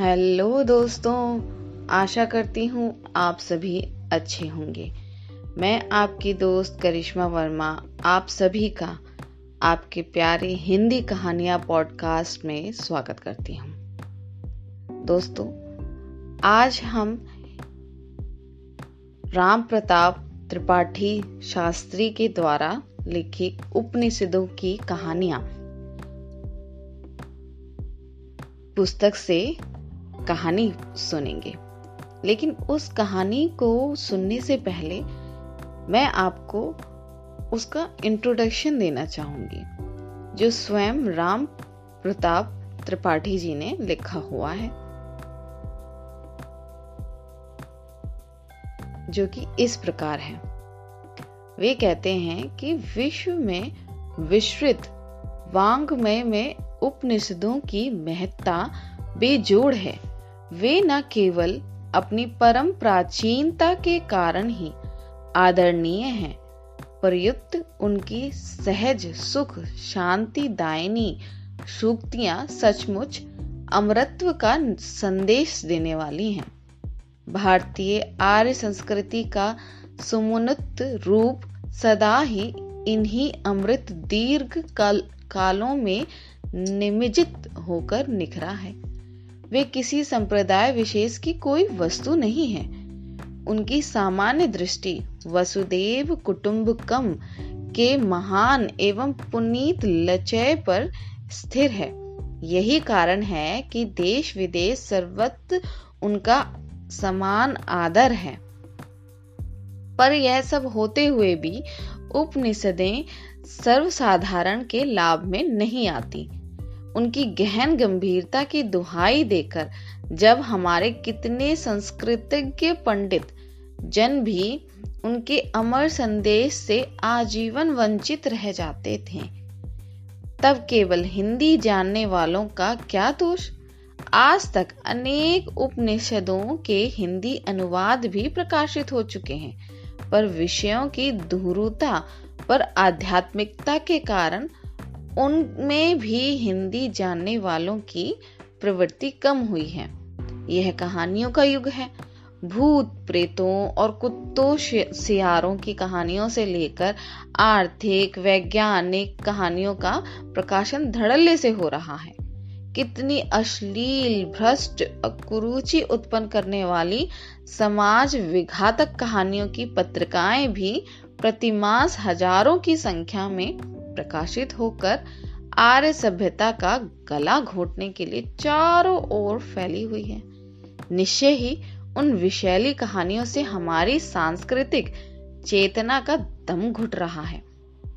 Hello दोस्तों, आशा करती हूँ आप सभी अच्छे होंगे। मैं आपकी दोस्त करिश्मा वर्मा, आप सभी का आपके प्यारे हिंदी कहानियाँ पॉडकास्ट में स्वागत करती हूँ। दोस्तों, आज हम राम प्रताप त्रिपाठी शास्त्री के द्वारा लिखी उपनिषदों की कहानियाँ। पुस्तक से कहानी सुनेंगे। लेकिन उस कहानी को सुनने से पहले मैं आपको उसका इंट्रोडक्शन देना चाहूँगी, जो स्वयं राम प्रताप त्रिपाठी जी ने लिखा हुआ है, जो कि इस प्रकार है। वे कहते हैं कि विश्व में विस्तृत वांग्मय में उपनिषदों की महत्ता बेजोड़ है। वे न केवल अपनी परम प्राचीनता के कारण ही आदरणीय हैं प्रयुक्त उनकी सहज सुख शांति दायनी सूक्तियाँ सचमुच अमरत्व का संदेश देने वाली हैं। भारतीय आर्य संस्कृति का सुमुन्नत रूप सदा ही इन्हीं अमृत दीर्घ काल, कालों में निमिजित होकर निखरा है। वे किसी संप्रदाय विशेष की कोई वस्तु नहीं है। उनकी सामान्य दृष्टि वसुदेव कुटुंबकम के महान एवं पुनीत लचय पर स्थिर है। यही कारण है कि देश विदेश सर्वत्र उनका समान आदर है। पर यह सब होते हुए भी उपनिषदें सर्वसाधारण के लाभ में नहीं आती। उनकी गहन गंभीरता की दुहाई देकर जब हमारे कितने संस्कृतज्ञ पंडित जन भी उनके अमर संदेश से आजीवन वंचित रह जाते थे, तब केवल हिंदी जानने वालों का क्या दोष? आज तक अनेक उपनिषदों के हिंदी अनुवाद भी प्रकाशित हो चुके हैं, पर विषयों की दुरूता पर आध्यात्मिकता के कारण उनमें भी हिंदी जानने वालों की प्रवृत्ति कम हुई है। यह कहानियों का युग है। भूत प्रेतों और कुत्तों सियारों की कहानियों से लेकर आर्थिक, वैज्ञानिक कहानियों का प्रकाशन धड़ल्ले से हो रहा है। कितनी अश्लील, भ्रष्ट, कुरुचि उत्पन्न करने वाली समाज विघातक कहानियों की पत्रिकाएँ भी प्रतिमास हज़ारों की संख्या में प्रकाशित होकर आर्य सभ्यता का गला घोटने के लिए चारों ओर फैली हुई है। निश्चय ही उन विशैली कहानियों से हमारी सांस्कृतिक चेतना का दम घुट रहा है।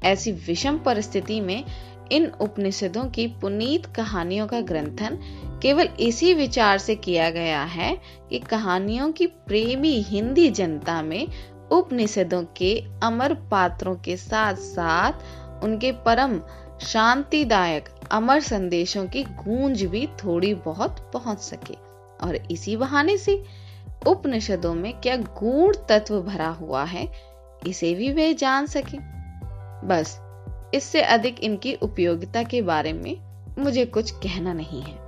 ऐसी विषम परिस्थिति में इन उपनिषदों की पुनीत कहानियों का ग्रंथन केवल इसी विचार से किया गया है कि कहानियों की प्रेमी हिंदी जनता में उपनिषदों के अमर पात्रों के साथ साथ उनके परम शांतिदायक अमर संदेशों की गूंज भी थोड़ी बहुत पहुँच सके। और इसी बहाने से उपनिषदों में क्या गूढ़ तत्व भरा हुआ है, इसे भी वे जान सके। बस, इससे अधिक इनकी उपयोगिता के बारे में मुझे कुछ कहना नहीं है।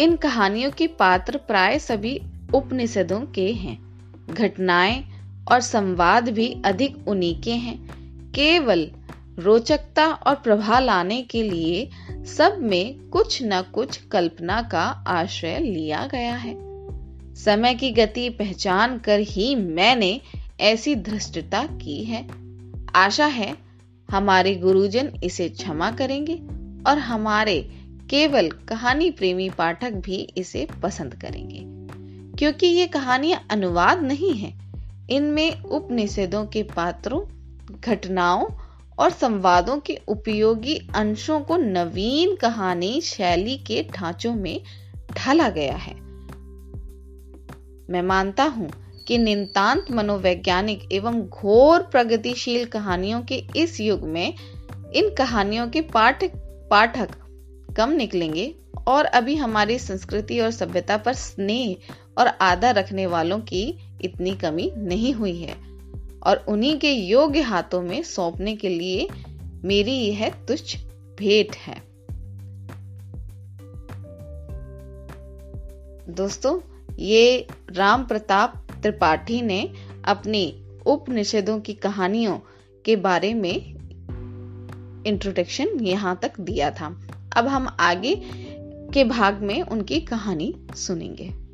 इन कहानियों के पात्र प्राय सभी उपनिषदों के हैं। घटनाएँ और संवाद भी अधिक उन्हीं के हैं। केवल रोचकता और प्रभाव लाने के लिए सब में कुछ न कुछ कल्पना का आश्रय लिया गया है। समय की गति पहचान कर ही मैंने ऐसी धृष्टता की है। आशा है हमारे गुरुजन इसे क्षमा करेंगे और हमारे केवल कहानी प्रेमी पाठक भी इसे पसंद करेंगे। क्योंकि ये कहानियाँ अनुवाद नहीं है। इनमें उपनिषदों के पात्रों, घटनाओं और संवादों के उपयोगी अंशों को नवीन कहानी शैली के ढांचों में ढाला गया है। मैं मानता हूँ कि नितांत मनोवैज्ञानिक एवं घोर प्रगतिशील कहानियों के इस युग में इन कहानियों के पाठक पाठक कम निकलेंगे और अभी हमारी संस्कृति और सभ्यता पर स्नेह और आदर रखने वालों की इतनी कमी नहीं हुई है। और उन्हीं के योग्य हाथों में सौंपने के लिए मेरी यह तुच्छ भेंट है। दोस्तों, ये राम प्रताप त्रिपाठी ने अपनी उपनिषदों की कहानियों के बारे में इंट्रोडक्शन यहाँ तक दिया था। अब हम आगे के भाग में उनकी कहानी सुनेंगे।